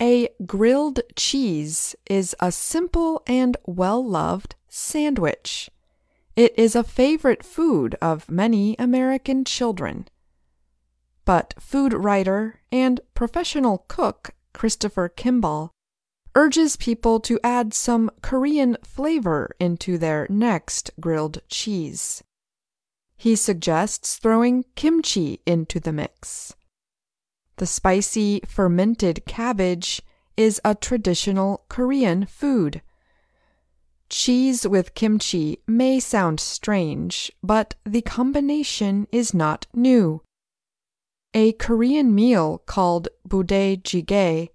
A grilled cheese is a simple and well loved sandwich. It is a favorite food of many American children. But food writer and professional cook Christopher Kimball urges people to add some Korean flavor into their next grilled cheese. He suggests throwing kimchi into the mix. The spicy fermented cabbage is a traditional Korean food. Cheese with kimchi may sound strange, but the combination is not new. A Korean meal called budae jjigae,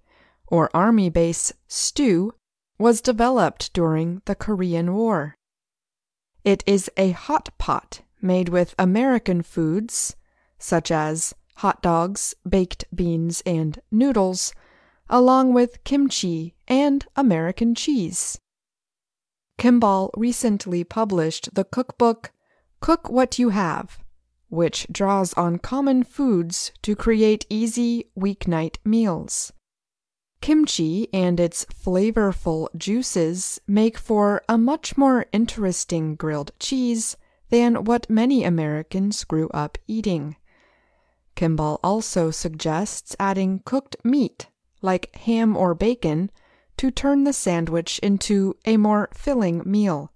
or army base stew, was developed during the Korean War. It is a hot pot made with American foods, such as hot dogs, baked beans, and noodles, along with kimchi and American cheese. Kimball recently published the cookbook Cook What You Have, which draws on common foods to create easy weeknight meals. Kimchi and its flavorful juices make for a much more interesting grilled cheese than what many Americans grew up eating. Kimball also suggests adding cooked meat, like ham or bacon, to turn the sandwich into a more filling meal.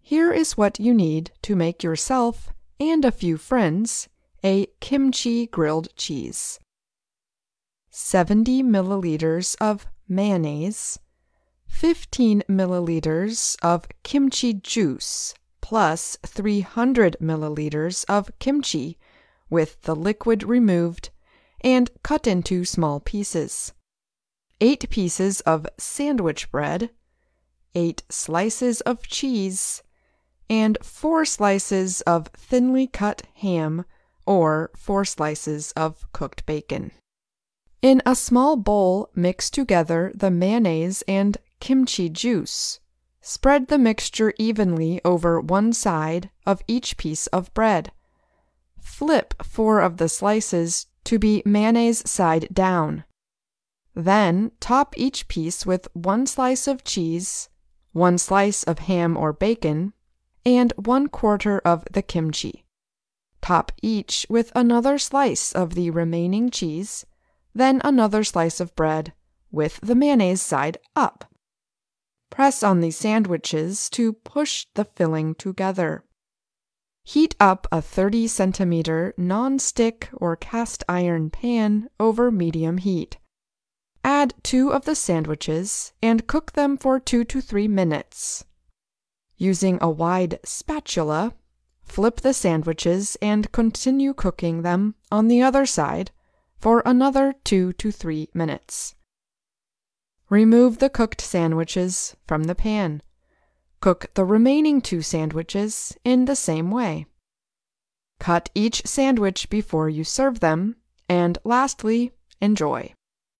Here is what you need to make yourself and a few friends a kimchi grilled cheese 70 milliliters of mayonnaise, 15 milliliters of kimchi juice, plus 300 milliliters of kimchi with the liquid removed and cut into small pieces. 8 pieces of sandwich bread, 8 slices of cheese, and 4 slices of thinly cut ham or 4 slices of cooked bacon. In a small bowl, mix together the mayonnaise and kimchi juice. Spread the mixture evenly over one side of each piece of bread. Flip four of the slices to be mayonnaise side down. Then top each piece with one slice of cheese, one slice of ham or bacon, and one quarter of the kimchi. Top each with another slice of the remaining cheese, then another slice of bread, with the mayonnaise side up. Press on these sandwiches to push the filling together. Heat up a 30 centimeter non-stick or cast iron pan over medium heat. Add two of the sandwiches and cook them for 2 to 3 minutes. Using a wide spatula, flip the sandwiches and continue cooking them on the other side for another 2 to 3 minutes. Remove the cooked sandwiches from the pan. Cook the remaining two sandwiches in the same way. Cut each sandwich before you serve them, and lastly, enjoy.